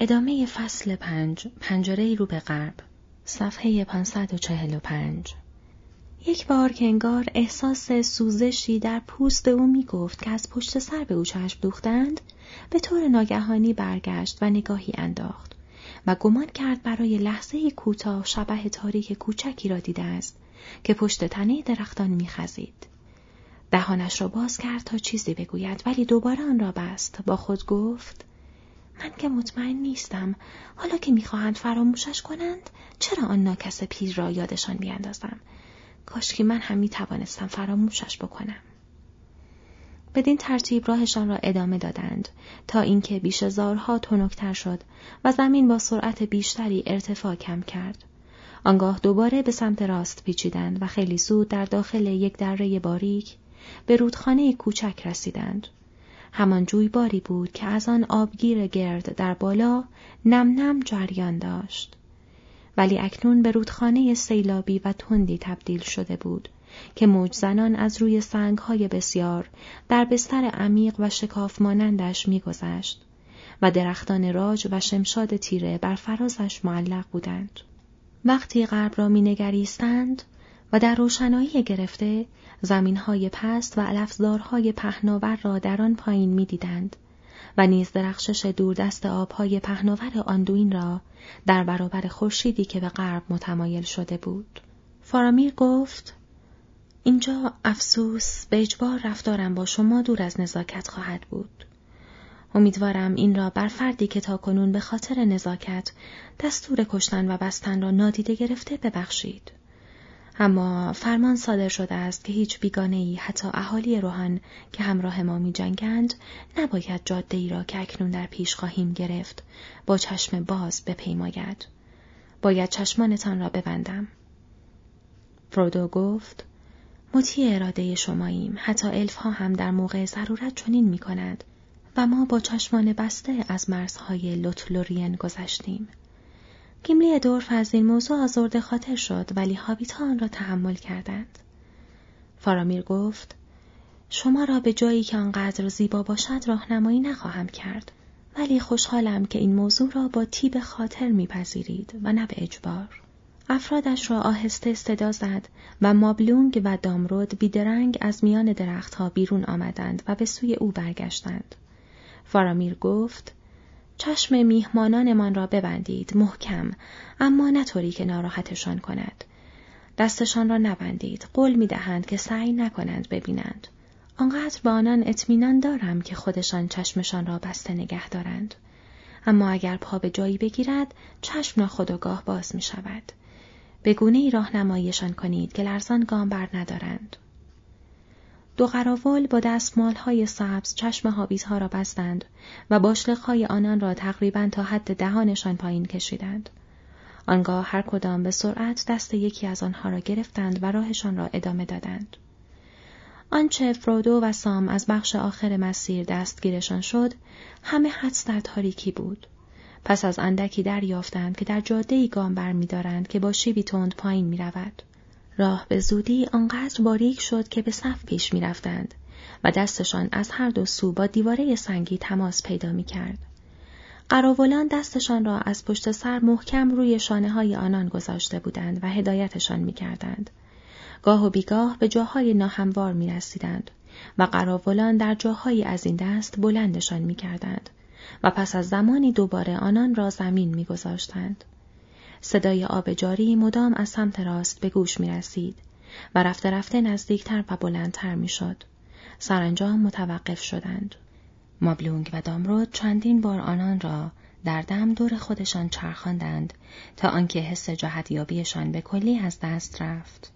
ادامه فصل پنج پنجره رو به غرب. صفحه 545 یک بار که انگار احساس سوزشی در پوست او می گفت که از پشت سر به او چشم دوختند به طور ناگهانی برگشت و نگاهی انداخت و گمان کرد برای لحظه کوتاه شبه تاریک کوچکی را دیده است که پشت تنه درختان میخزید. دهانش را باز کرد تا چیزی بگوید ولی دوباره آن را بست. با خود گفت من که مطمئن نیستم. حالا که می‌خواهند فراموشش کنند چرا آن ناکس پیر را یادشان بیاندازم کاش که من هم می‌توانستم فراموشش بکنم. بدین ترتیب راهشان را ادامه دادند تا اینکه بیش زارها تنکتر شد و زمین با سرعت بیشتری ارتفاع کم کرد. آنگاه دوباره به سمت راست پیچیدند و خیلی زود در داخل یک دره باریک به رودخانه کوچک رسیدند. همان جویباری بود که از آن آبگیر گرد در بالا نم نم جریان داشت. ولی اکنون به رودخانه سیلابی و تندی تبدیل شده بود که موج زنان از روی های بسیار در بستر عمیق و شکاف مانندش میگذشت و درختان راج و شمشاد تیره بر فرازش معلق بودند. وقتی غرب را مینگریستند و در روشنایی گرفته زمینهای پست و علفزارهای پهناور را در آن پایین می‌دیدند و نیز درخشش دوردست آبهای پهناور آندوین را در برابر خورشیدی که به غرب متمایل شده بود. فارامیر گفت اینجا افسوس به اجبار رفتارم با شما دور از نزاکت خواهد بود. امیدوارم این را بر فردی که تا کنون به خاطر نزاکت دستور کشتن و بستن را نادیده گرفته ببخشید. اما فرمان صادر شده است که هیچ بیگانه ای حتی اهالی روحان که همراه ما می جنگند نباید جاده ای را که اکنون در پیش خواهیم گرفت با چشم باز بپیماید. باید چشمانتان را ببندم. فرودو گفت مطیع اراده شماییم حتی الف ها هم در موقع ضرورت چنین می کند و ما با چشمان بسته از مرزهای لوتلورین گذشتیم. گیملی دورف از این موضوع آزرده خاطر شد ولی هابیت آن را تحمل کردند. فارامیر گفت شما را به جایی که آنقدر زیبا باشد راهنمایی نخواهم کرد ولی خوشحالم که این موضوع را با تیب خاطر میپذیرید و نه به اجبار. افرادش را آهسته صدا زد و مابلونگ و دامرود بیدرنگ از میان درختها بیرون آمدند و به سوی او برگشتند. فارامیر گفت چشم میهمانانمان را ببندید محکم اما نطوری که ناراحتشان کند دستشان را نبندید قول می‌دهند که سعی نکنند ببینند آنقدر به آنان اطمینان دارم که خودشان چشمشان را بسته نگه دارند اما اگر پا به جایی بگیرد چشم ناخودآگاه باز می شود. به گونه ای راهنماییشان کنید که لرزان گام بر ندارند. دو قراول با های سبز چشم ها را بستند و های آنان را تقریبا تا حد دهانشان پایین کشیدند. آنگاه هر کدام به سرعت دست یکی از آنها را گرفتند و راهشان را ادامه دادند. آنچه فرودو و سام از بخش آخر مسیر دستگیرشان شد، همه حدس در تاریکی بود. پس از اندکی دریافتند که در جاده گام بر می دارند که با شیبی تند پایین می رود. راه به زودی آنقدر باریک شد که به صف پیش می رفتند و دستشان از هر دو سو با دیواره سنگی تماس پیدا می کرد. قراولان دستشان را از پشت سر محکم روی شانه های آنان گذاشته بودند و هدایتشان می کردند. گاه و بیگاه به جاهای ناهموار می رسیدند و قراولان در جاهایی از این دست بلندشان می کردند و پس از زمانی دوباره آنان را زمین می گذاشتند. صدای آب جاری مدام از سمت راست به گوش می رسید و رفته رفته نزدیکتر و بلندتر می شد. سرانجام متوقف شدند. مابلونگ و دامرود چندین بار آنان را در دم دور خودشان چرخاندند تا آنکه حس جهتیابیشان به کلی از دست رفت.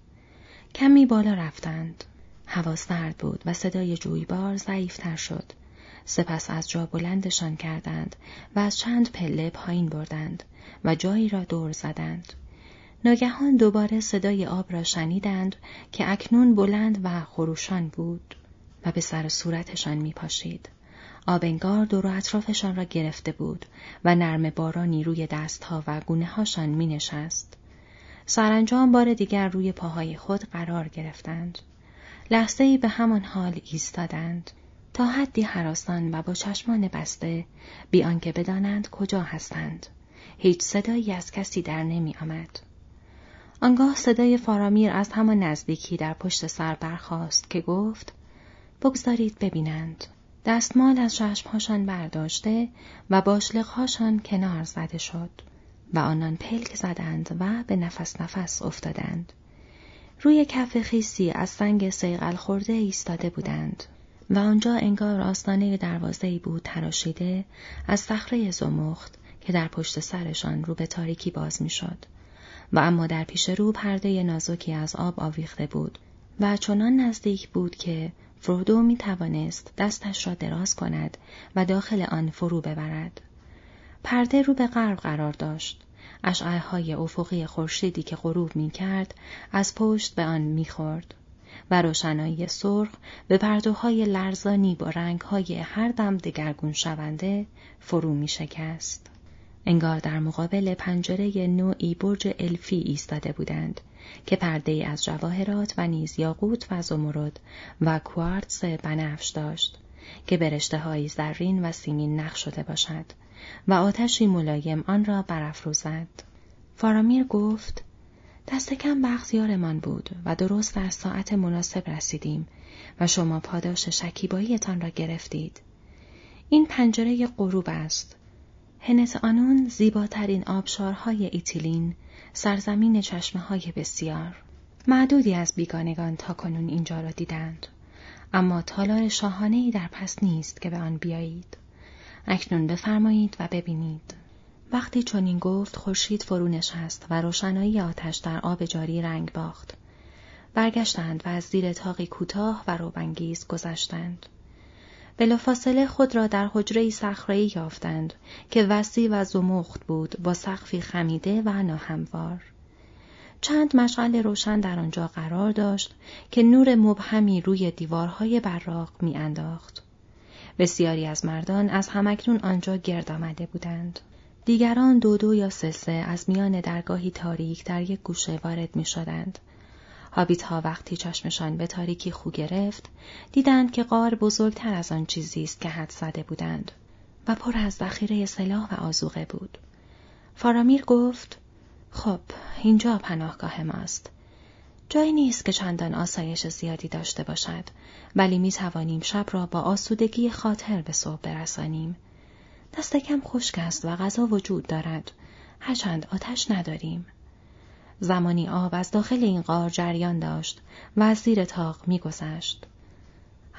کمی بالا رفتند. هوا سرد بود و صدای جویبار ضعیفتر شد. سپس از جا بلندشان کردند و از چند پله پایین بردند و جایی را دور زدند. ناگهان دوباره صدای آب را شنیدند که اکنون بلند و خروشان بود و به سر صورتشان می پاشید. آبنگار دور و اطرافشان را گرفته بود و نرم بارانی روی دستها و گونه هاشان می نشست. سرانجام بار دیگر روی پاهای خود قرار گرفتند. لحظه ای به همان حال ایستادند. تا حدی حراسان و با چشمان بسته بی آنکه بدانند کجا هستند هیچ صدایی از کسی در نمی آمد. آنگاه صدای فارامیر از همان نزدیکی در پشت سر برخاست که گفت بگذارید ببینند. دستمال از چشمهاشان برداشته و باشلقهاشان کنار زده شد و آنان پلک زدند و به نفس نفس افتادند. روی کف خیسی از سنگ سیغل خورده ایستاده بودند و آنجا انگار آستانه دروازه بود تراشیده از صخره زمخت که در پشت سرشان رو به تاریکی باز می‌شد و اما در پیش رو پرده نازکی از آب آویخته بود و چنان نزدیک بود که فرودو می توانست دستش را دراز کند و داخل آن فرو ببرد. پرده رو به غرب قرار داشت. اشعه های افقی خورشیدی که غروب می کرد از پشت به آن می خورد. و روشنایی سرخ به پردوهای لرزانی با رنگهای هر دم دگرگون شونده فرو می شکست. انگار در مقابل پنجره نوعی برج الفی ایستاده بودند که پرده از جواهرات و نیز یاقوت و زمرد و کوارتز بنفش داشت که به رشته زرین و سیمین نقش شده باشد و آتشی ملایم آن را برافروزد. فارامیر گفت دست کم بغزیارمان بود و درست در ساعت مناسب رسیدیم و شما پاداش شکیباییتان را گرفتید. این پنجره غروب است. هنت آنون زیباترین آبشارهای ایتیلین، سرزمین چشمه های بسیار. معدودی از بیگانگان تا کنون اینجا را دیدند. اما تالار شاهانه در پس نیست که به آن بیایید. اکنون بفرمایید و ببینید. وقتی چنین گفت خورشید فرو نشست و روشنایی آتش در آب جاری رنگ باخت. برگشتند و از زیر تاقی کوتاه و روبنگیز گذشتند. بلافاصله خود را در حجره صخره‌ای یافتند که وسیع و زمخت بود با سقفی خمیده و ناهموار. چند مشغل روشن در آنجا قرار داشت که نور مبهمی روی دیوارهای براق میانداخت. بسیاری از مردان از همکنون آنجا گرد آمده بودند. دیگران دو دو یا سه از میان درگاهی تاریک در یک گوشه وارد می شدند. هابیت ها وقتی چشمشان به تاریکی خو گرفت دیدند که قار بزرگتر از آن چیزی است که حد زده بودند و پر از ذخیره سلاح و آزوقه بود. فارامیر گفت خب اینجا پناهگاه ماست. جایی نیست که چندان آسایش زیادی داشته باشد ولی می توانیم شب را با آسودگی خاطر به صبح برسانیم. دست کم خشک است و غذا وجود دارد. هرچند آتش نداریم. زمانی آب از داخل این غار جریان داشت و از زیر تاق میگذشت.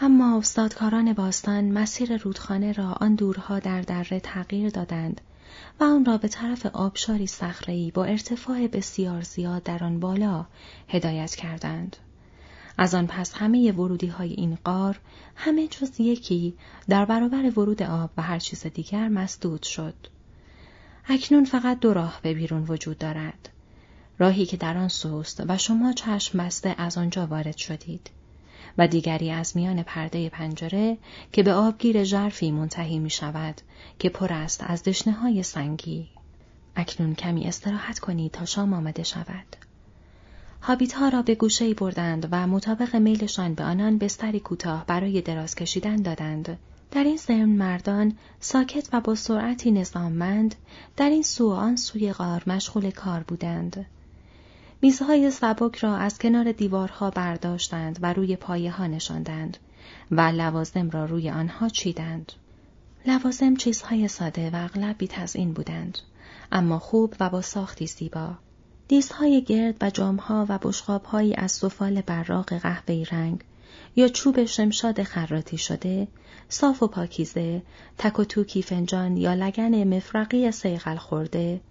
اما استادکاران باستان مسیر رودخانه را آن دورها در دره تغییر دادند و آن را به طرف آبشاری صخره‌ای با ارتفاع بسیار زیاد در آن بالا هدایت کردند. از آن پس همه ورودی های این قار همه جز یکی در برابر ورود آب و هر چیز دیگر مسدود شد. اکنون فقط دو راه به بیرون وجود دارد. راهی که در آن سوست و شما چشم بسته از آنجا وارد شدید و دیگری از میان پرده پنجره که به آبگیر ژرفی منتهی می شود که پر است از دشنه های سنگی. اکنون کمی استراحت کنید تا شام آمده شود. هابیت ها را به گوشه بردند و مطابق میلشان به آنان بستری کوتاه برای دراز کشیدن دادند. در این ضمن مردان ساکت و با سرعتی نظاممند در این سو آن سوی غار مشغول کار بودند. میزهای سبک را از کنار دیوارها برداشتند و روی پایه ها نشاندند و لوازم را روی آنها چیدند. لوازم چیزهای ساده و اغلب این بودند، اما خوب و با ساختی زیبا. دیزهای گرد و جامها و بشقابهایی از سفال براق قهوه‌ای رنگ یا چوب شمشاد خراتی شده، صاف و پاکیزه، تک و توکی فنجان یا لگن مفرقی سیغل خورده،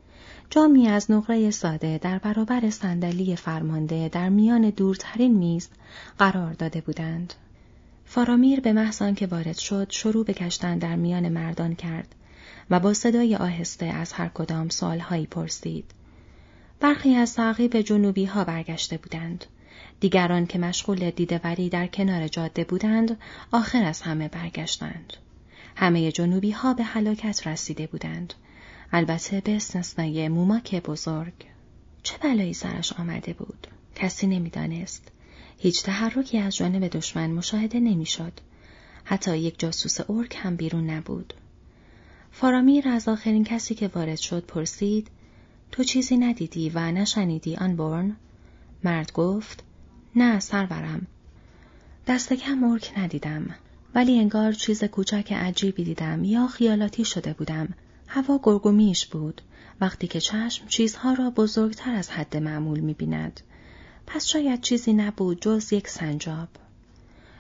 جامی از نقره ساده در برابر صندلی فرمانده در میان دورترین میز قرار داده بودند. فارامیر به محض که وارد شد شروع به گشتن در میان مردان کرد و با صدای آهسته از هر کدام سالهایی پرسید. برخی از تعقیب جنوبی ها برگشته بودند. دیگران که مشغول دیدهوری در کنار جاده بودند آخر از همه برگشتند. همه جنوبی ها به هلاکت رسیده بودند البته به استثنای موماک بزرگ چه بلایی سرش آمده بود کسی نمی‌دانست هیچ تحرکی از جانب دشمن مشاهده نمی‌شد حتی یک جاسوس ارک هم بیرون نبود. فارامیر از آخرین کسی که وارد شد پرسید تو چیزی ندیدی و نشنیدی آن بورن؟ مرد گفت نه سرورم. دست کم ارک ندیدم ولی انگار چیز کوچک عجیبی دیدم یا خیالاتی شده بودم. هوا گرگومیش بود وقتی که چشم چیزها را بزرگتر از حد معمول می بیند. پس شاید چیزی نبود جز یک سنجاب.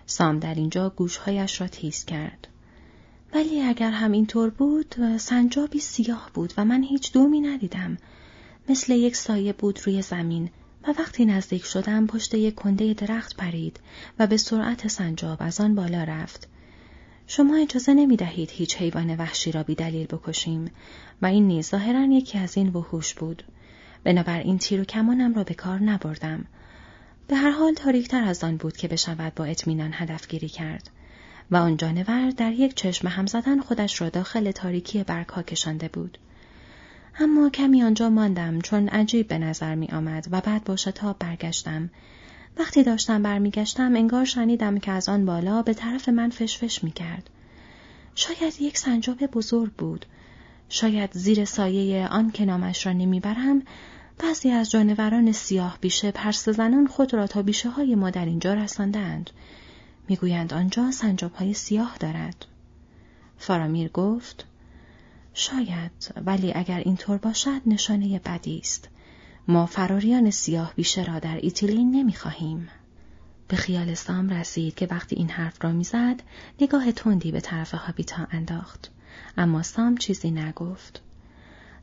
سام در اینجا گوشهایش را تیز کرد. ولی اگر هم اینطور بود سنجابی سیاه بود و من هیچ دومی ندیدم. مثل یک سایه بود روی زمین و وقتی نزدیک شدم پشت یک کنده درخت پرید و به سرعت سنجاب از آن بالا رفت. شما اجازه نمی دهید هیچ حیوان وحشی را بی دلیل بکشیم و این نیز ظاهرا یکی از این وحوش بود. بنابراین تیر و کمانم را به کار نبردم. به هر حال تاریکتر از آن بود که بشود با اطمینان هدفگیری کرد و آن جانور در یک چشم هم زدن خودش را داخل تاریکی برگها کشانده بود. اما کمی آنجا ماندم چون عجیب به نظر می آمد و بعد با شتاب برگشتم. وقتی داشتم برمیگشتم انگار شنیدم که از آن بالا به طرف من فشفش می کرد. شاید یک سنجاب بزرگ بود. شاید زیر سایه آن که نامش را نمی‌برم بعضی از جانوران سیاه بیشه پرس زنان خود را تا بیشه های ما در اینجا رساندند. می‌گویند آنجا سنجاب های سیاه دارد. فارامیر گفت شاید ولی اگر اینطور باشد نشانه بدی است. ما فراریان سیاه بیشه را در ایتیلین نمی‌خواهیم. به خیال سام رسید که وقتی این حرف را می‌زد نگاه تندی به طرف هابیتا انداخت. اما سام چیزی نگفت.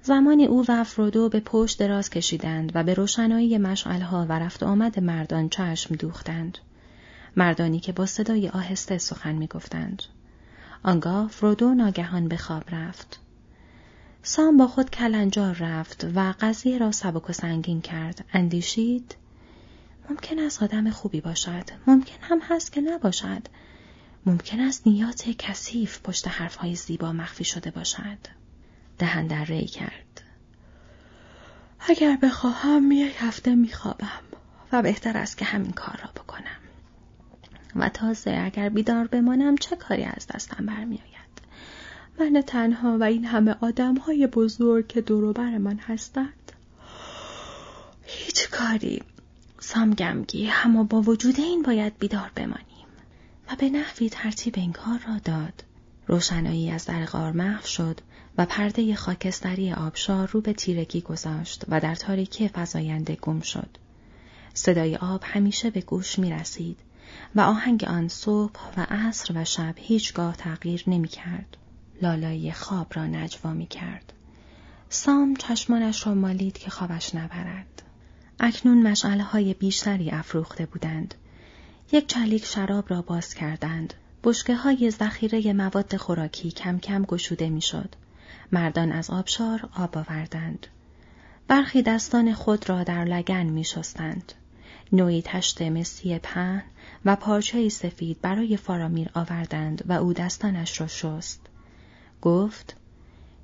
زمانی او و افرودو به پشت دراز کشیدند و به روشنایی مشعلها و رفت آمد مردان چشم دوختند. مردانی که با صدای آهسته سخن می‌گفتند. آنگاه فرودو ناگهان به خواب رفت. سام با خود کلنجار رفت و قضیه را سبک و سنگین کرد. اندیشید ممکن است آدم خوبی باشد. ممکن هم هست که نباشد. ممکن است نیات کثیف پشت حرفهای زیبا مخفی شده باشد. دهن در ری کرد. اگر بخواهم یک هفته میخوابم و بهتر است که همین کار را بکنم. و تازه اگر بیدار بمانم چه کاری از دستم برمیآید. من تنها و این همه آدم های بزرگ که دوروبر من هستند. هیچ کاری. سام گمگی. اما با وجود این باید بیدار بمانیم. و به نحوی ترتیب این کار را داد. روشنایی از در غار محو شد و پرده خاکستری آبشار رو به تیرگی گذاشت و در تاریکی فزاینده گم شد. صدای آب همیشه به گوش می رسید و آهنگ آن صبح و عصر و شب هیچگاه تغییر نمی کرد. لالایی خواب را نجوا می کرد. سام چشمانش را مالید که خوابش نبرد. اکنون مشعله های بیشتری افروخته بودند. یک چلیک شراب را باز کردند. بشکه های ذخیره مواد خوراکی کم کم گشوده می‌شد. مردان از آبشار آب آوردند. برخی دستان خود را در لگن می شستند. نوعی تشت مسی پهن و پارچه سفید برای فارامیر آوردند و او دستانش را شست. گفت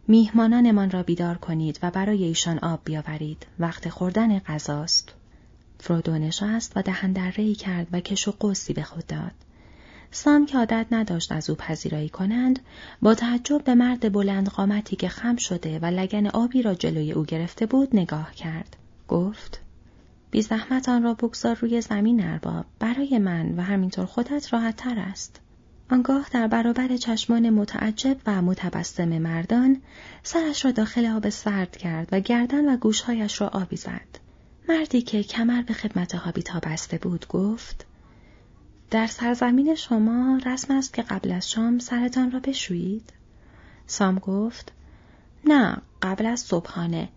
میهمانانمان را بیدار کنید و برای ایشان آب بیاورید. وقت خوردن غذاست. فرودو نشست و دهن دره کرد و کش و قوسی به خود داد. سام که عادت نداشت از او پذیرایی کنند با تعجب به مرد بلند قامتی که خم شده و لگن آبی را جلوی او گرفته بود نگاه کرد. گفت بی زحمت آن را بگذار روی زمین ارباب. برای من و همینطور خودت راحت تر است. آنگاه در برابر چشمان متعجب و متبسم مردان سرش را داخل آب سرد کرد و گردن و گوشهایش را آبی زد. مردی که کمر به خدمت هابیتا بسته بود گفت در سرزمین شما رسم است که قبل از شام سرتان را بشویید؟ سام گفت نه قبل از صبحانه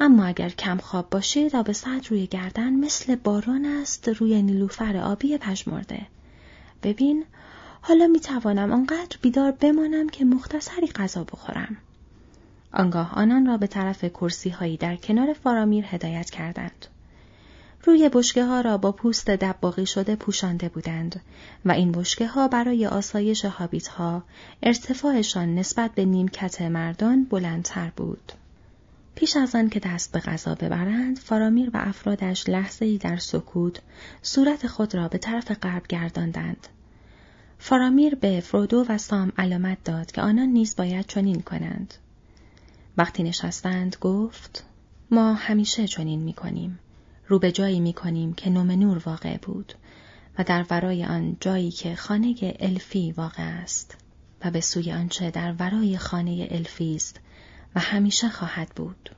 اما اگر کم خواب باشید آب سرد روی گردن مثل باران است روی نیلوفر آبی پژمرده ببین حالا می توانم آنقدر بیدار بمانم که مختصری غذا بخورم. آنگاه آنان را به طرف کرسی هایی در کنار فارامیر هدایت کردند. روی بشکه ها را با پوست دباغی شده پوشانده بودند و این بشکه ها برای آسایش حابیت ها ارتفاعشان نسبت به نیمکت مردان بلندتر بود. پیش از آن که دست به غذا ببرند، فارامیر و افرادش لحظه ای در سکوت صورت خود را به طرف غرب گرداندند فارامیر به فرودو و سام علامت داد که آنان نیز باید چنین کنند. وقتی نشستند گفت ما همیشه چنین می کنیم. رو به جایی می کنیم که نور واقع بود و در ورای آن جایی که خانه الفی واقع است و به سوی آنچه در ورای خانه الفی است و همیشه خواهد بود.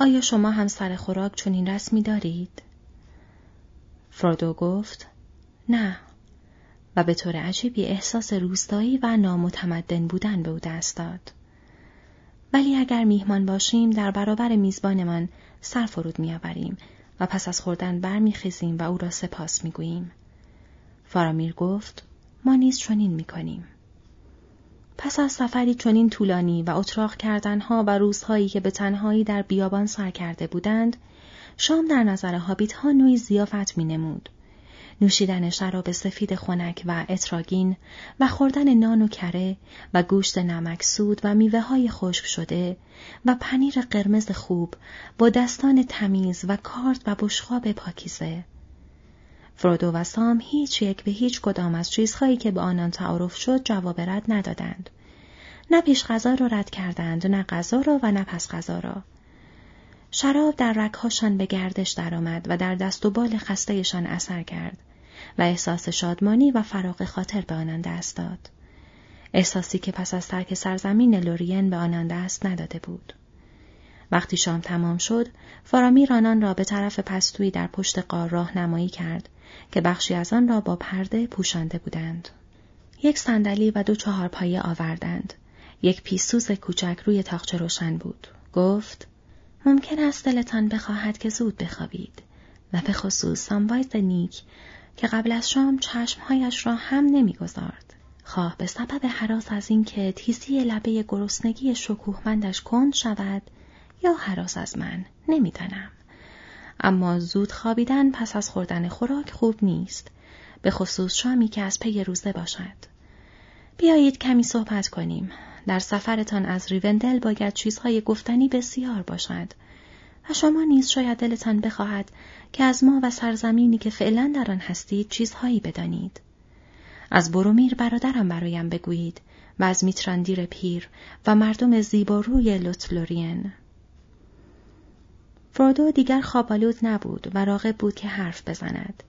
آیا شما هم سر خوراک چنین رسمی دارید؟ فرودو گفت نه و به طور عجیبی احساس روستایی و نامتمدن بودن به او دست داد. ولی اگر میهمان باشیم در برابر میزبانمان سر فرود میآوریم و پس از خوردن برمیخیزیم و او را سپاس می‌گوییم. فارامیر گفت ما نیز چنین می‌کنیم. پس از سفری چنین طولانی و اتراق کردنها و روزهایی که به تنهایی در بیابان سر کرده بودند، شام در نظر هابیت ها نوعی زیافت می نمود. نوشیدن شراب سفید خنک و اتراگین و خوردن نان و کره و گوشت نمکسود و میوه های خشک شده و پنیر قرمز خوب با دستان تمیز و کارت و بشخاب پاکیزه. فرودو و سام هیچ یک به هیچ کدام از چیزهایی که به آنان تعارف شد جواب رد ندادند. نه پیش غذا را رد کردند نه غذا را و نه پس غذا را. شراب در رگهاشان به گردش درآمد و در دست و بال خستهشان اثر کرد و احساس شادمانی و فراغ خاطر به آنان دست داد. احساسی که پس از ترک سرزمین لورین به آنان دست نداده بود. وقتی شام تمام شد، فارامیر آنان را به طرف پستویی در پشت قار راهنمایی کرد که بخشی از آن را با پرده پوشانده بودند. یک صندلی و دو چهار پایه آوردند. یک پیسوز کوچک روی تاخچه روشن بود. گفت ممکن است دلتان بخواهد که زود بخوابید و به خصوص ساموایز نیک که قبل از شام چشمهایش را هم نمی‌گذارد. خواه به سبب حراس از اینکه تیزی لبه گرسنگی شکوهمندش کند شود یا حراس از من نمی‌دانم. اما زود خوابیدن پس از خوردن خوراک خوب نیست. به خصوص شامی که از پی روزه باشد. بیایید کمی صحبت کنیم. در سفرتان از ریوندل باید چیزهای گفتنی بسیار باشد. شما نیز شاید دلتان بخواهد که از ما و سرزمینی که فعلا در آن هستید چیزهایی بدانید. از برومیر برادرم برایم بگویید و از میتراندیر پیر و مردم زیباروی لوتلورین. فرودو دیگر خوابالود نبود و راغب بود که حرف بزند.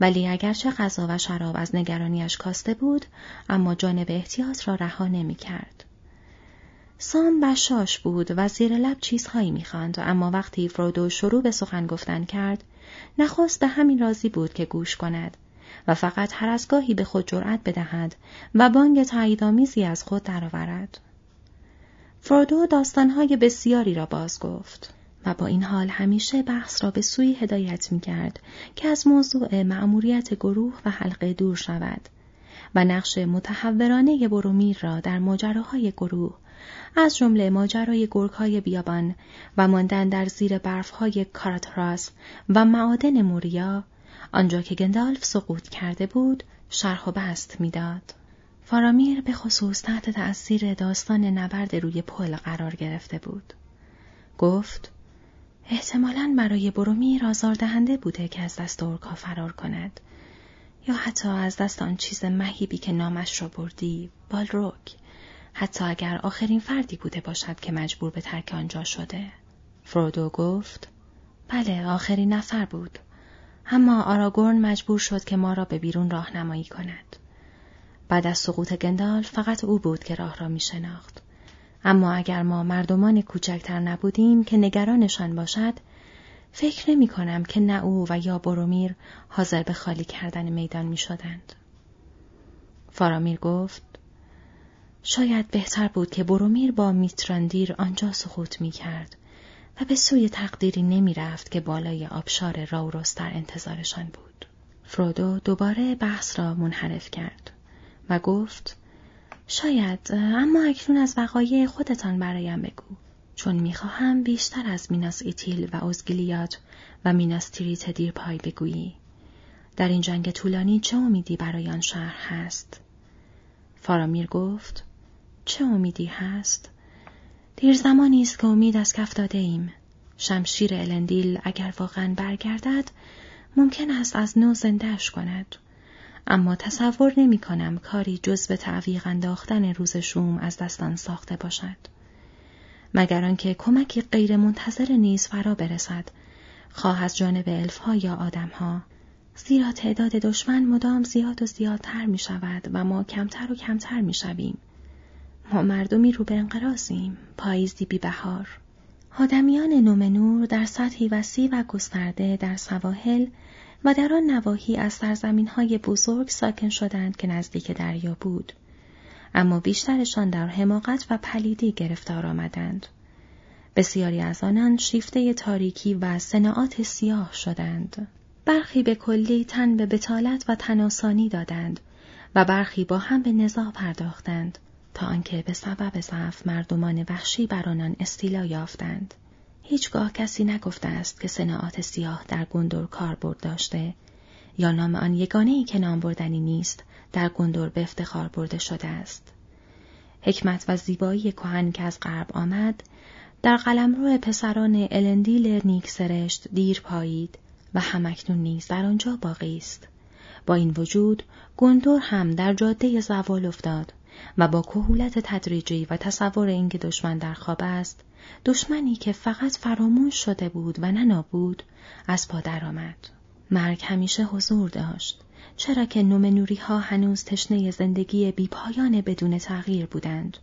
ولی اگرچه غذا و شراب از نگرانیش کاسته بود اما جانب احتیاط را رها نمی کرد. سام بشاش بود و زیر لب چیزهایی می‌خواند اما وقتی فرودو شروع به سخن گفتن کرد نخست به همین راضی بود که گوش کند و فقط هر از گاهی به خود جرأت بدهد و بانگ تاییدآمیزی از خود درآورد. فرودو داستانهای بسیاری را باز گفت. و با این حال همیشه بحث را به سوی هدایت می کرد که از موضوع مأموریت گروه و حلقه دور شود و نقش متحورانه برومیر را در ماجراهای گروه از جمله ماجرای گرگهای بیابان و ماندن در زیر برفهای کاراتراس و معادن موریا آنجا که گندالف سقوط کرده بود شرح و بست می‌داد. فارامیر به خصوص تحت تأثیر داستان نبرد روی پل قرار گرفته بود. گفت احتمالا برای برومیر آزاردهنده بوده که از دست اورکا فرار کند یا حتی از دست آن چیز مهیبی که نامش را بردی بالروک حتی اگر آخرین فردی بوده باشد که مجبور به ترک آنجا شده فرودو گفت بله آخرین نفر بود اما آراگورن مجبور شد که ما را به بیرون راهنمایی کند بعد از سقوط گندال فقط او بود که راه را می شناخت. اما اگر ما مردمان کوچکتر نبودیم که نگرانشان باشد فکر نمی کنم که نه او و یا برومیر حاضر به خالی کردن میدان می شدند. فارامیر گفت شاید بهتر بود که برومیر با میتراندیر آنجا سقوط می کرد و به سوی تقدیری نمی رفت که بالای آبشار راوروس در انتظارشان بود. فرودو دوباره بحث را منحرف کرد و گفت شاید اما اکنون از وقایع خودتان برایم بگو چون می‌خواهم بیشتر از میناس ایتیل و اوزگیلیات و میناس تریت دیر پای بگویی در این جنگ طولانی چه امیدی برای آن شهر هست فارامیر گفت چه امیدی هست؟ دیر زمانی است که امید از کف داده ایم. شمشیر الندیل اگر واقعا برگردد ممکن است از نو زندهش کند. اما تصور نمی کنم کاری جز به تعویق انداختن روز شوم از دستان ساخته باشد. مگر آنکه کمکی غیر منتظر نیز فرا برسد. خواه از جانب الفها یا آدمها. زیرا تعداد دشمن مدام زیاد و زیادتر می شود و ما کمتر و کمتر می شویم. ما مردمی رو به انقرازیم، پاییزی بی بهار. آدمیان نومنور در سطحی وسیع و گسترده در سواحل و در آن نواحی از سرزمین های بزرگ ساکن شدند که نزدیک دریا بود. اما بیشترشان در حماقت و پلیدی گرفتار آمدند. بسیاری از آنان شیفته تاریکی و صناعات سیاه شدند. برخی به کلی تن به بتالت و تناسانی دادند و برخی با هم به نزاع پرداختند تا آنکه به سبب ضعف مردمان وحشی بر آنان استیلا یافتند. هیچگاه کسی نگفته است که صناعات سیاه در گندور کاربرد داشته یا نام آن یگانه ای که نام بردنی نیست در گندور به افتخار برده شده است. حکمت و زیبایی کهن که از غرب آمد در قلمرو پسران الندیل نیک سرشت دیر پایید و همکنون نیز در آنجا باقی است. با این وجود گندور هم در جاده زوال افتاد و با کهولت تدریجی و تصور اینکه دشمن در خواب است دشمنی که فقط فراموش شده بود و ننابود از پا درآمد مرگ همیشه حضور داشت چرا که نوری ها هنوز تشنه زندگی بیپایان بدون تغییر بودند.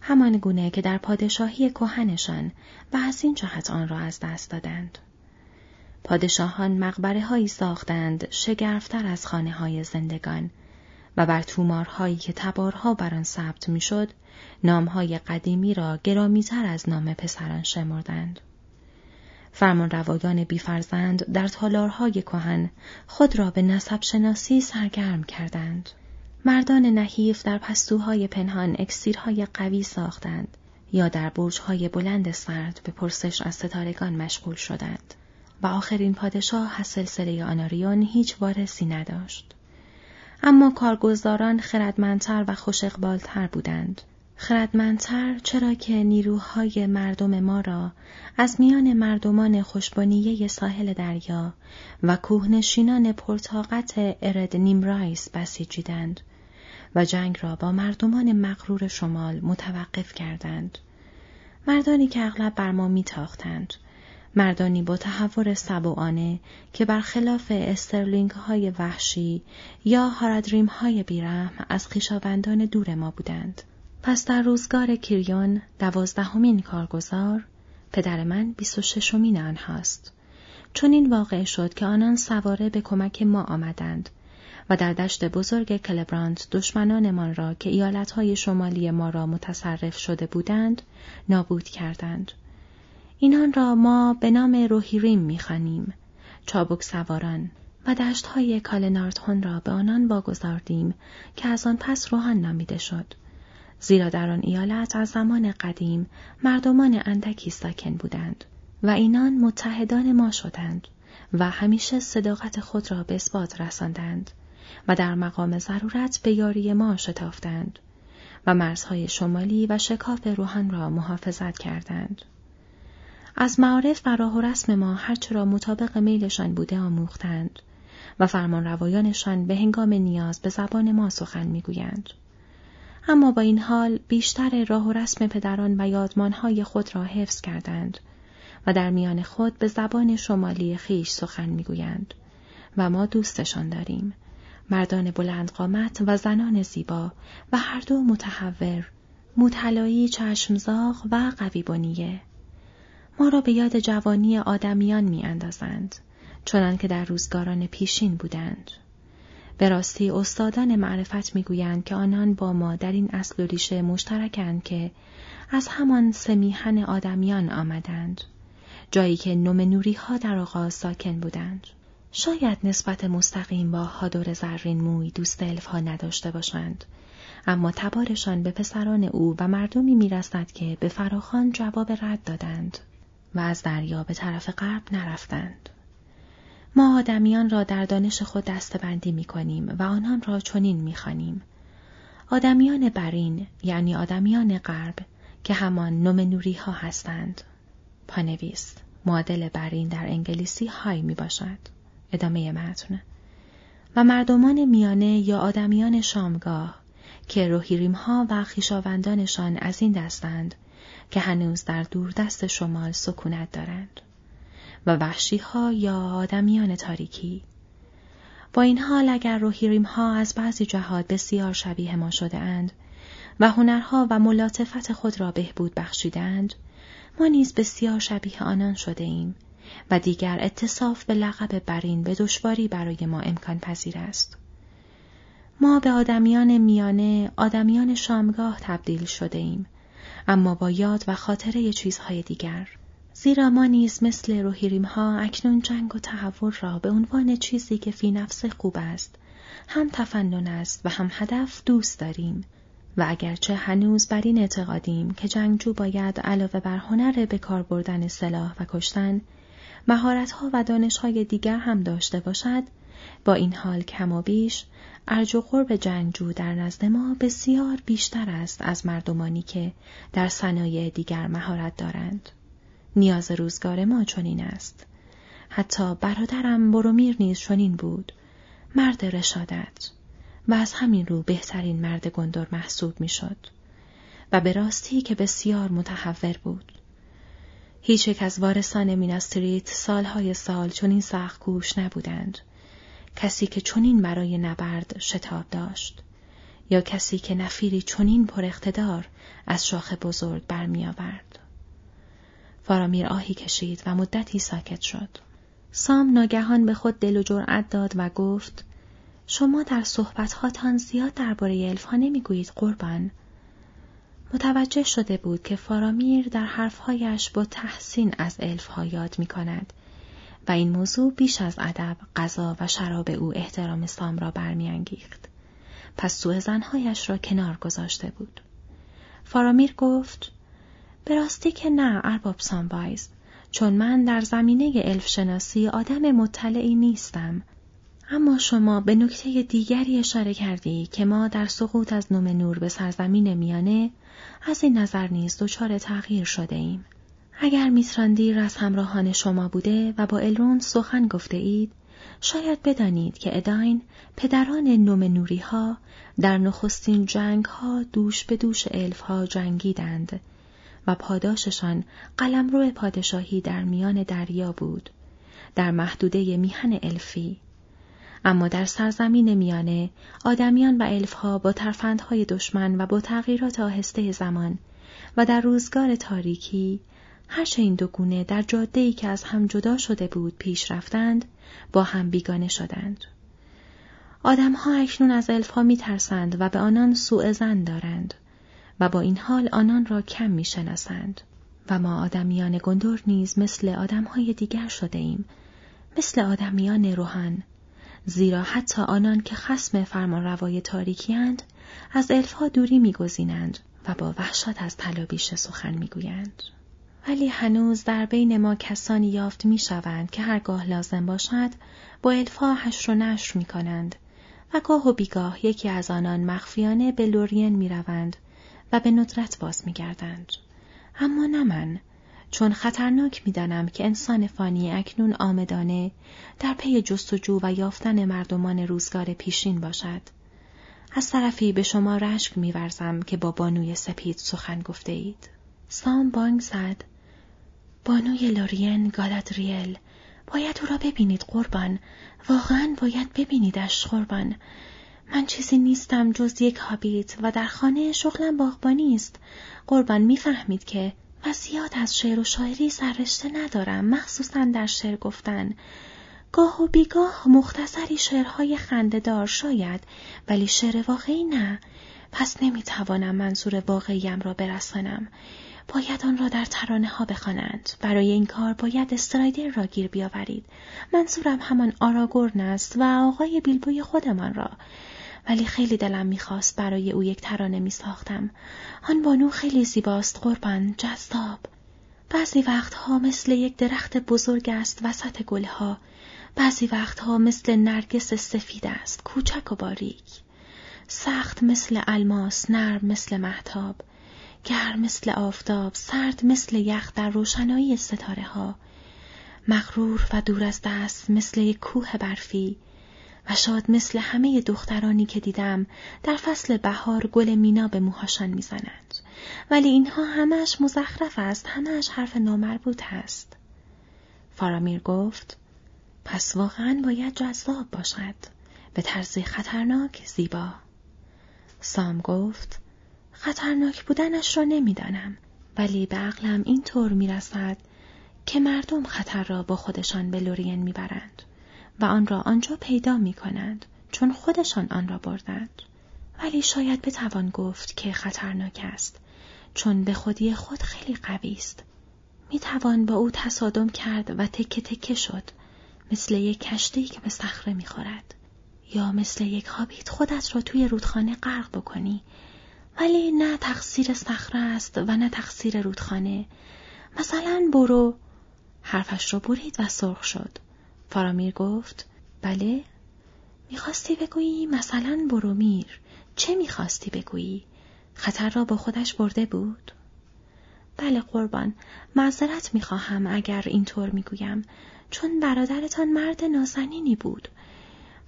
همان گونه که در پادشاهی کهنشان و از این جهت آن را از دست دادند. پادشاهان مقبره هایی ساختند شگرفتر از خانه های زندگان. و بر تومارهایی که تبارها بر آن ثبت می‌شد نامهای قدیمی را گرامیتر از نام پسران شمردند. فرمان روایان بیفرزند در تالارهای کهن خود را به نسب شناسی سرگرم کردند. مردان نحیف در پستوهای پنهان اکسیرهای قوی ساختند یا در برجهای بلند سرد به پرسش از ستارگان مشغول شدند و آخرین پادشاه از سلسله آناریون هیچ وارثی نداشت. اما کارگزاران خردمندتر و خوش اقبالتر بودند. خردمندتر چرا که نیروهای مردم ما را از میان مردمان خوشبانیه ساحل دریا و کوهنشینان پرتاقت ارد نیمرایس بسیجیدند و جنگ را با مردمان مغرور شمال متوقف کردند. مردانی که اغلب بر ما میتاختند مردانی با تحور سبوانه که برخلاف استرلینگ های وحشی یا هارادریم های بیرحم از خیشاوندان دور ما بودند. پس در روزگار کیریون دوازدهمین کارگزار پدر من بیست و ششمین آنهاست. چون این واقع شد که آنان سواره به کمک ما آمدند و در دشت بزرگ کلبراند دشمنانمان را که ایالتهای شمالی ما را متصرف شده بودند نابود کردند. اینان را ما به نام روهیریم می‌خوانیم چابک سواران و دشتهای کالنارتون را به آنان واگذاردیم که از آن پس روحان نامیده شد زیرا در آن ایالت از زمان قدیم مردمان اندکی ساکن بودند و اینان متحدان ما شدند و همیشه صداقت خود را به اثبات رساندند و در مقام ضرورت به یاری ما شتافتند و مرزهای شمالی و شکاف روحان را محافظت کردند. از معارف و راه و رسم ما هرچه را مطابق میلشان بوده آموختند و فرمان روایانشان به هنگام نیاز به زبان ما سخن می‌گویند. اما با این حال بیشتر راه و رسم پدران و یادمانهای خود را حفظ کردند و در میان خود به زبان شمالی خیش سخن می‌گویند و ما دوستشان داریم. مردان بلند قامت و زنان زیبا و هر دو متحور، مطلعی چشمزاغ و قوی بنیه. را به یاد جوانی آدمیان می اندازند. چنان که در روزگاران پیشین بودند. به راستی استادان معرفت می‌گویند که آنان با ما در این اصل و ریشه مشترکند که از همان سمیحن آدمیان آمدند. جایی که نوری ها در آغاز ساکن بودند. شاید نسبت مستقیم با هادور زرین موی دوست الف ها نداشته باشند. اما تبارشان به پسران او و مردمی می‌رسد که به فراخان جواب رد دادند. و از دریا به طرف غرب نرفتند. ما آدمیان را در دانش خود دستبندی می کنیم و آنان را چنین می خانیم. آدمیان برین یعنی آدمیان غرب که همان نومنوری ها هستند. پانویس معادل برین در انگلیسی های می باشد. ادامه متن و مردمان میانه یا آدمیان شامگاه که روهیریم ها و خیشاوندانشان از این دستند که هنوز در دور دست شمال سکونت دارند و وحشی ها یا آدمیان تاریکی با این حال اگر روهیریم ها از بعضی جهات بسیار شبیه ما شده اند و هنرها و ملاطفت خود را بهبود بخشیدند ما نیز بسیار شبیه آنان شده ایم و دیگر اتصاف به لقب برین به دشواری برای ما امکان پذیر است. ما به آدمیان میانه، آدمیان شامگاه تبدیل شده ایم، اما با یاد و خاطره چیزهای دیگر. زیرا ما نیز مثل روحیریم ها اکنون جنگ و تحول را به عنوان چیزی که فی نفس خوب است، هم تفنن است و هم هدف دوست داریم و اگرچه هنوز بر این اعتقادیم که جنگجو باید علاوه بر هنر به کار بردن سلاح و کشتن مهارت‌ها و دانش‌های دیگر هم داشته باشد با این حال کم و بیش ارج و قرب جنگجو در نزد ما بسیار بیشتر است از مردمانی که در صنایع دیگر مهارت دارند. نیاز روزگار ما چنین است. حتی برادرم برومیر نیز چنین بود. مرد رشادت و از همین رو بهترین مرد گندر محسوب می‌شد و به راستی که بسیار متحور بود. هیچ یک از وارثان میناستریت سالهای سال چنین سخت کوش نبودند. کسی که چنین برای نبرد شتاب داشت. یا کسی که نفیری چنین پر اقتدار از شاخ بزرگ برمیآورد. فارامیر آهی کشید و مدتی ساکت شد. سام ناگهان به خود دل و جرأت داد و گفت شما در صحبتهاتان زیاد درباره الفها نمی‌گویید قربان متوجه شده بود که فارامیر در حرفهایش با تحسین از الفها یاد می کند و این موضوع بیش از ادب، غذا و شراب او احترام سام را برمیانگیخت. پس سوء زنهایش را کنار گذاشته بود. فارامیر گفت به راستی که نه ارباب سامبایز چون من در زمینه الف شناسی آدم مطلعی نیستم اما شما به نکته دیگری اشاره کردی که ما در سقوط از نوم نور به سرزمین میانه از این نظر نیز دچار تغییر شده ایم. اگر میتراندیر از همراهان شما بوده و با الرون سخن گفته اید، شاید بدانید که اداین پدران نوم نوری ها در نخستین جنگ ها دوش به دوش الف ها جنگیدند و پاداششان قلمرو پادشاهی در میان دریا بود در محدوده میهن الفی. اما در سرزمین میانه آدمیان و الفها با ترفندهای دشمن و با تغییرات آهسته زمان و در روزگار تاریکی هرچه این دو گونه در جاده‌ای که از هم جدا شده بود پیش رفتند با هم بیگانه شدند. آدمها اکنون از الفها میترسند و به آنان سوء زن دارند و با این حال آنان را کم می‌شناسند. و ما آدمیان گندور نیز مثل آدمهای دیگر شده ایم مثل آدمیان روحان زیرا حتی آنان که خسم فرمان روای تاریکیاند از الفها دوری میگزینند و با وحشت از تلابیش سخن می‌گویند. ولی هنوز در بین ما کسانی یافت می‌شوند که هرگاه لازم باشد با الفها حشر و نشر می کنند و گاه و بیگاه یکی از آنان مخفیانه به لورین می روند و به ندرت باز می گردند. اما نه من چون خطرناک می‌دانم که انسان فانی اکنون آمدانه در پی جستجو و یافتن مردمان روزگار پیشین باشد. از طرفی به شما رشک میورزم که با بانوی سپید سخن گفته اید. سام بانگ زد. بانوی لورین گالادریل باید او را ببینید قربان. واقعا باید ببینیدش قربان. من چیزی نیستم جز یک هابیت و در خانه شغلم باغبانی است. قربان می‌فهمید که و زیاد از شعر و شاعری سررشته ندارم مخصوصا در شعر گفتن گاه و بیگاه مختصری شعرهای خندهدار شاید ولی شعر واقعی نه پس نمی‌توانم منظور واقعیم را برسانم باید آن را در ترانه ها بخوانند برای این کار باید استرایدر را گیر بیاورید منظورم همان آراگورن است و آقای بیلبوی خودمان را ولی خیلی دلم می‌خواست برای او یک ترانه میساختم. آن بانو خیلی زیباست قربان جذاب. بعضی وقتها مثل یک درخت بزرگ است وسط گلها. بعضی وقتها مثل نرگس سفید است کوچک و باریک. سخت مثل الماس نرم مثل محتاب. گرم مثل آفتاب سرد مثل یخ در روشنایی ستاره ها. مغرور و دور از دست مثل یک کوه برفی و شاید مثل همه دخترانی که دیدم در فصل بهار گل مینا به موهاشان می‌زنند ولی اینها همش مزخرف است همش حرف نامربوط است. فارامیر گفت پس واقعا باید جذاب باشد. به طرز خطرناک زیبا. سام گفت خطرناک بودنش را نمی‌دانم ولی به عقلم این طور می‌رسد که مردم خطر را با خودشان به لورین می‌برند و آن را آنجا پیدا می کنند چون خودشان آن را بردند. ولی شاید بتوان گفت که خطرناک است چون به خودی خود خیلی قوی است. می توان با او تصادم کرد و تکه تکه شد مثل یک کشتی که به صخره می خورد. یا مثل یک هابیت خودت را توی رودخانه غرق بکنی ولی نه تقصیر صخره است و نه تقصیر رودخانه. مثلا برو. حرفش را برید و سرخ شد. فارامیر گفت بله. می‌خواستی بگویی مثلا برومیر چه می‌خواستی بگویی؟ خطر را با خودش برده بود. بله قربان. معذرت می‌خواهم اگر اینطور می‌گویم. چون برادرتان مرد نازنینی بود.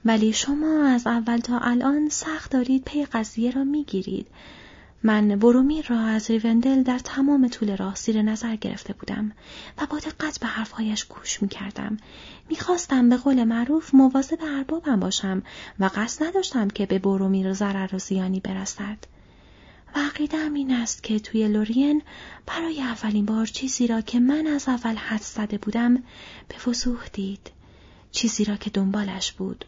ولی شما از اول تا الان سخت دارید پی قضیه را می‌گیرید من برومیر را از ریوندل در تمام طول راه زیر نظر گرفته بودم و با دقت به حرفهایش گوش می کردم. می خواستم به قول معروف مواظب اربابم باشم و قصد نداشتم که به برومیر ضرر و زیانی برسد. و عقیدم این است که توی لورین برای اولین بار چیزی را که من از اول حد زده بودم به وضوح دید. چیزی را که دنبالش بود.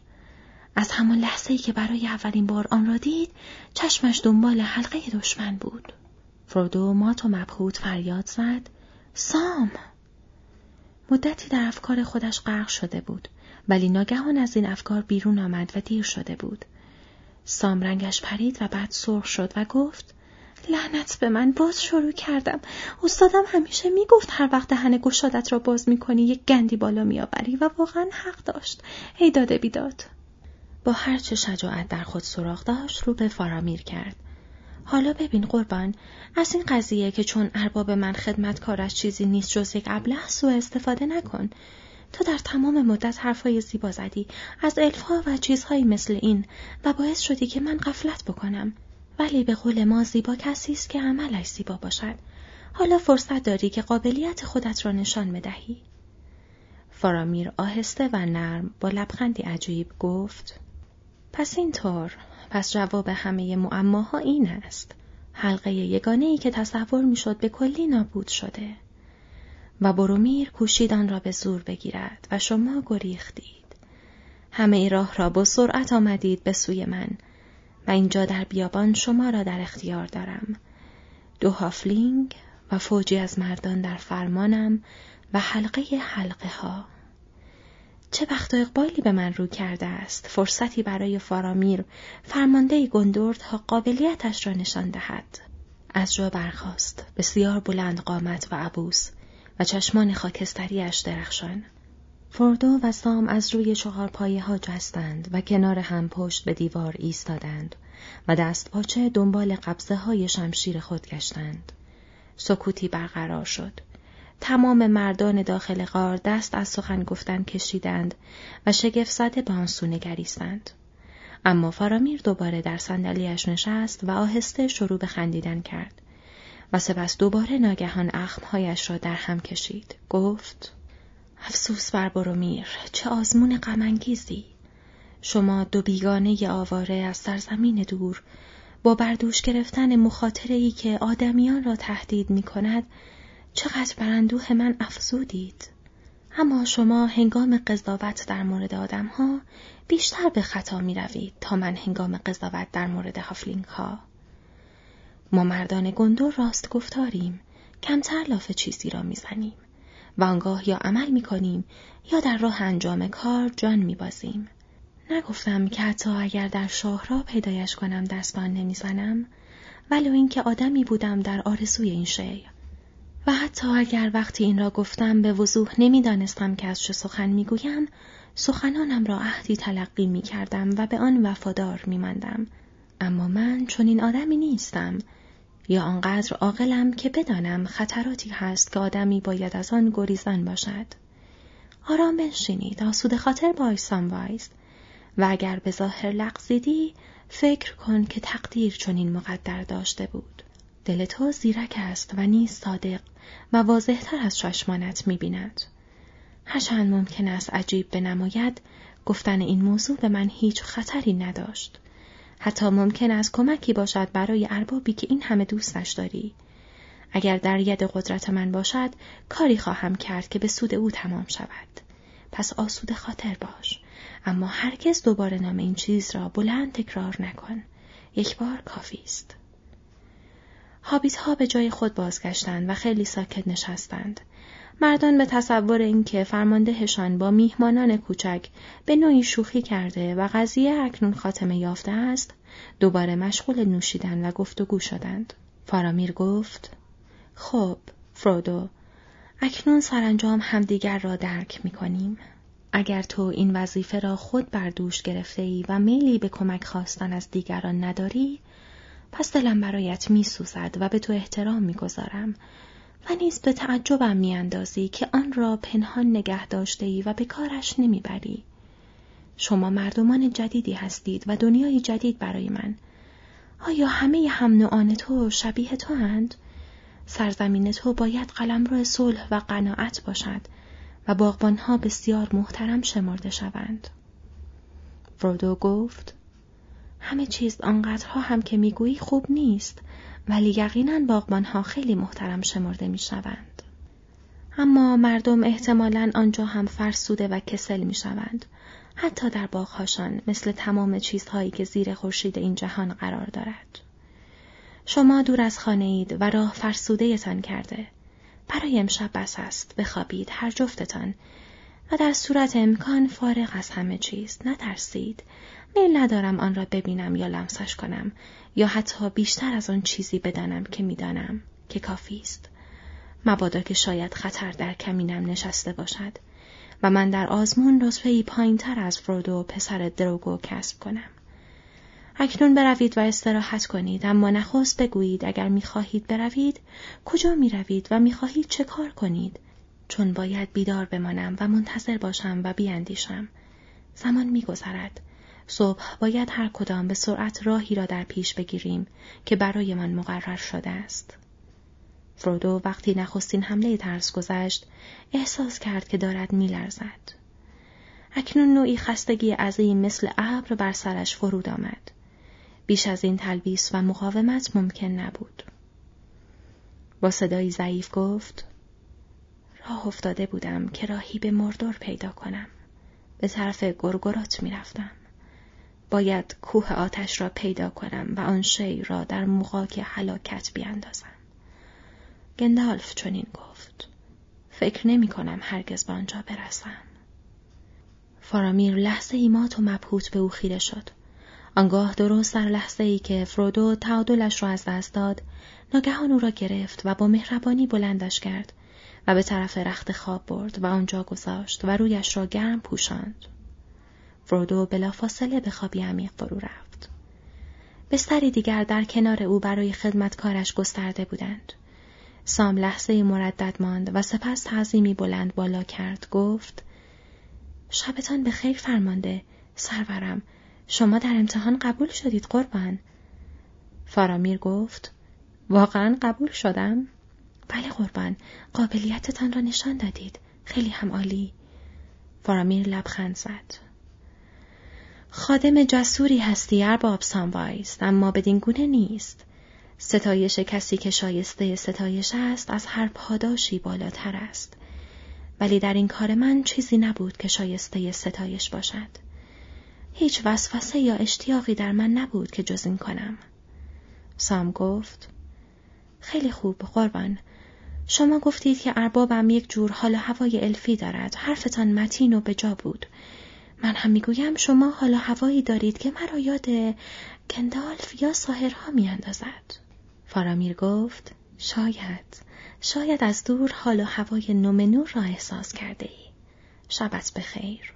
از همان لحظه ای که برای اولین بار آن را دید چشمش دنبال حلقه دشمن بود. فرودو مات و مبهوت فریاد زد سام! مدتی در افکار خودش غرق شده بود ولی ناگهان از این افکار بیرون آمد و دیر شده بود. سام رنگش پرید و بعد سرخ شد و گفت لعنت به من باز شروع کردم. استادم همیشه می‌گفت هر وقت دهن گشادت را باز می‌کنی یک گندی بالا میآوری. و واقعا حق داشت. ای داده بیداد. با هر چه شجاعت در خود سراغ داشت رو به فارامیر کرد. حالا ببین قربان از این قضیه که چون ارباب من خدمتکارش چیزی نیست جز یک ابله سوء استفاده نکن. تو در تمام مدت حرفای زیبا زدی از الفا و چیزهایی مثل این و باعث شدی که من قفلت بکنم. ولی به قول ما زیبا کسی است که عملش زیبا باشد. حالا فرصت داری که قابلیت خودت را نشان بدهی. فارامیر آهسته و نرم با لبخندی عجیب گفت پس اینطور. پس جواب همه معماها این است. حلقه یگانه ای که تصور می‌شد به کلی نابود شده. و برومیر کوشید را به زور بگیرد و شما گریختید. همه راه را با سرعت آمدید به سوی من. و اینجا در بیابان شما را در اختیار دارم. دو هافلینگ و فوجی از مردان در فرمانم و حلقه حلقه ها چه وقت و اقبالی به من رو کرده است فرصتی برای فارامیر فرمانده گندور تا قابلیتش را نشان دهد از جا برخاست بسیار بلند قامت و عبوس و چشمان خاکستریش درخشان فردو و سام از روی چهار پایه ها جستند و کنار هم پشت به دیوار ایستادند و دست پاچه دنبال قبضه های شمشیر خود گشتند. سکوتی برقرار شد. تمام مردان داخل غار دست از سخن گفتن کشیدند و شگفت زده به آن سو نگریستند. اما فارامیر دوباره در صندلیاش نشست و آهسته شروع به خندیدن کرد و سپس دوباره ناگهان اخمهایش را در هم کشید. گفت افسوس بر برومیر چه آزمون غمانگیزی شما دو بیگانه آواره از سرزمین دور با بردوش گرفتن مخاطره ای که آدمیان را تهدید می کند چقدر بر اندوه من افزودید اما شما هنگام قضاوت در مورد آدمها بیشتر به خطا می روید تا من هنگام قضاوت در مورد هافلینگ ها. ما مردان گندور راست گفتاریم کمتر لاف چیزی را می‌زنیم و آنگاه یا عمل می کنیم یا در راه انجام کار جان می بازیم. نگفتم که حتی اگر در شاه را پیدایش کنم دستان نمی‌زنم ولو اینکه آدمی بودم در آرزوی این شی و حتی اگر وقتی این را گفتم به وضوح نمی‌دانستم که از چه سخن می‌گویم سخنانم را عهدی تلقی می کردم و به آن وفادار می مندم. اما من چون این آدمی نیستم یا آنقدر عاقلم که بدانم خطراتی هست که آدمی باید از آن گریزان باشد. آرام بنشینید آسود خاطر با وایست و اگر به ظاهر لغزیدی فکر کن که تقدیر چنین مقدر داشته بود. دل تو زیرک است و نیز صادق و واضحتر از چشمانت می‌بیند. هرچند ممکن است عجیب بنماید گفتن این موضوع به من هیچ خطری نداشت. حتی ممکن است کمکی باشد برای اربابی که این همه دوستش داری. اگر در ید قدرت من باشد کاری خواهم کرد که به سود او تمام شود. پس آسود خاطر باش. اما هرگز دوباره نام این چیز را بلند تکرار نکن. یک بار کافی است. هابیت ها به جای خود بازگشتند و خیلی ساکت نشستند. مردان به تصور اینکه فرماندهشان با میهمانان کوچک به نوعی شوخی کرده و قضیه اکنون خاتمه یافته است، دوباره مشغول نوشیدن و گفتگو شدند. فارامیر گفت: خب، فرودو، اکنون سرانجام همدیگر را درک می کنیم. اگر تو این وظیفه را خود بر دوش گرفته ای و میلی به کمک خواستن از دیگران نداری، پس دلم برایت می سوزد و به تو احترام می گذارم و نیز به تعجبم میاندازی که آن را پنهان نگه داشته ای و به کارش نمی‌بری. شما مردمان جدیدی هستید و دنیای جدید برای من. آیا همه هم نوعان تو شبیه تو هند؟ سرزمین تو باید قلمرو صلح و قناعت باشد و باغبانها بسیار محترم شمرده شوند. فرودو گفت همه چیز آنقدرها هم که می‌گویی خوب نیست ولی یقینا باغبانها خیلی محترم شمرده می‌شوند. اما مردم احتمالا آنجا هم فرسوده و کسل می‌شوند. حتی در باغهاشان مثل تمام چیزهایی که زیر خورشید این جهان قرار دارد. شما دور از خانه اید و راه فرسودهتان کرده. برای امشب بس است بخوابید هر جفتتان و در صورت امکان فارغ از همه چیز نترسید میل ندارم آن را ببینم یا لمسش کنم یا حتی بیشتر از آن چیزی بدانم که می‌دانم که کافی است. مبادا که شاید خطر در کمینم نشسته باشد و من در آزمون رتبهای پایین تر از فرودو پسر دروگو کسب کنم. اکنون بروید و استراحت کنید اما نخست بگویید اگر می‌خواهید بروید کجا می‌روید و می‌خواهید چه کار کنید؟ چون باید بیدار بمانم و منتظر باشم و بیاندیشم. زمان میگذرد. صبح باید هر کدام به سرعت راهی را در پیش بگیریم که برای من مقرر شده است. فرودو وقتی نخستین حمله ترس گذشت احساس کرد که دارد میلرزد. اکنون نوعی خستگی عظیم مثل ابر بر سرش فرود آمد. بیش از این تلبیس و مقاومت ممکن نبود. با صدایی ضعیف گفت راه افتاده بودم که راهی به مردور پیدا کنم. به طرف گرگرات می‌رفتم. باید کوه آتش را پیدا کنم و آن شی را در مقاک حلاکت بیاندازم. گندالف چنین گفت. فکر نمی کنم هرگز به آنجا برسم. فارامیر لحظه ای مات و مبهوت به او خیره شد. آنگاه درست در لحظه ای که فرودو تعادلش را از دست داد، ناگهان او را گرفت و با مهربانی بلندش کرد و به طرف رخت خواب برد و آنجا گذاشت و رویش را گرم پوشاند. فرودو بلافاصله به خوابی عمیق فرو رفت. بستری دیگر در کنار او برای خدمتکارش گسترده بودند. سام لحظه مردد ماند و سپس تعظیمی بلند بالا کرد گفت شبتان به خیر فرمانده سرورم شما در امتحان قبول شدید قربان فارامیر گفت واقعا قبول شدم بله قربان قابلیتتان را نشان دادید خیلی هم عالی فارامیر لبخند زد خادم جسوری هستی ارباب ساموایز اما بدین گونه نیست. ستایش کسی که شایسته ستایش است از هر پاداشی بالاتر است. ولی در این کار من چیزی نبود که شایسته ستایش باشد. هیچ وسوسه یا اشتیاقی در من نبود که جز این کنم. سام گفت خیلی خوب قربان. شما گفتید که اربابم یک جور حال هوای الفی دارد. حرفتان متین و بجا بود. من هم می‌گویم شما حالا هوایی دارید که مرا یاد گندالف یا ساهرها میاندازد. فارامیر گفت شاید شاید از دور حال و هوای نومنور را احساس کرده ای. شبت بخیر.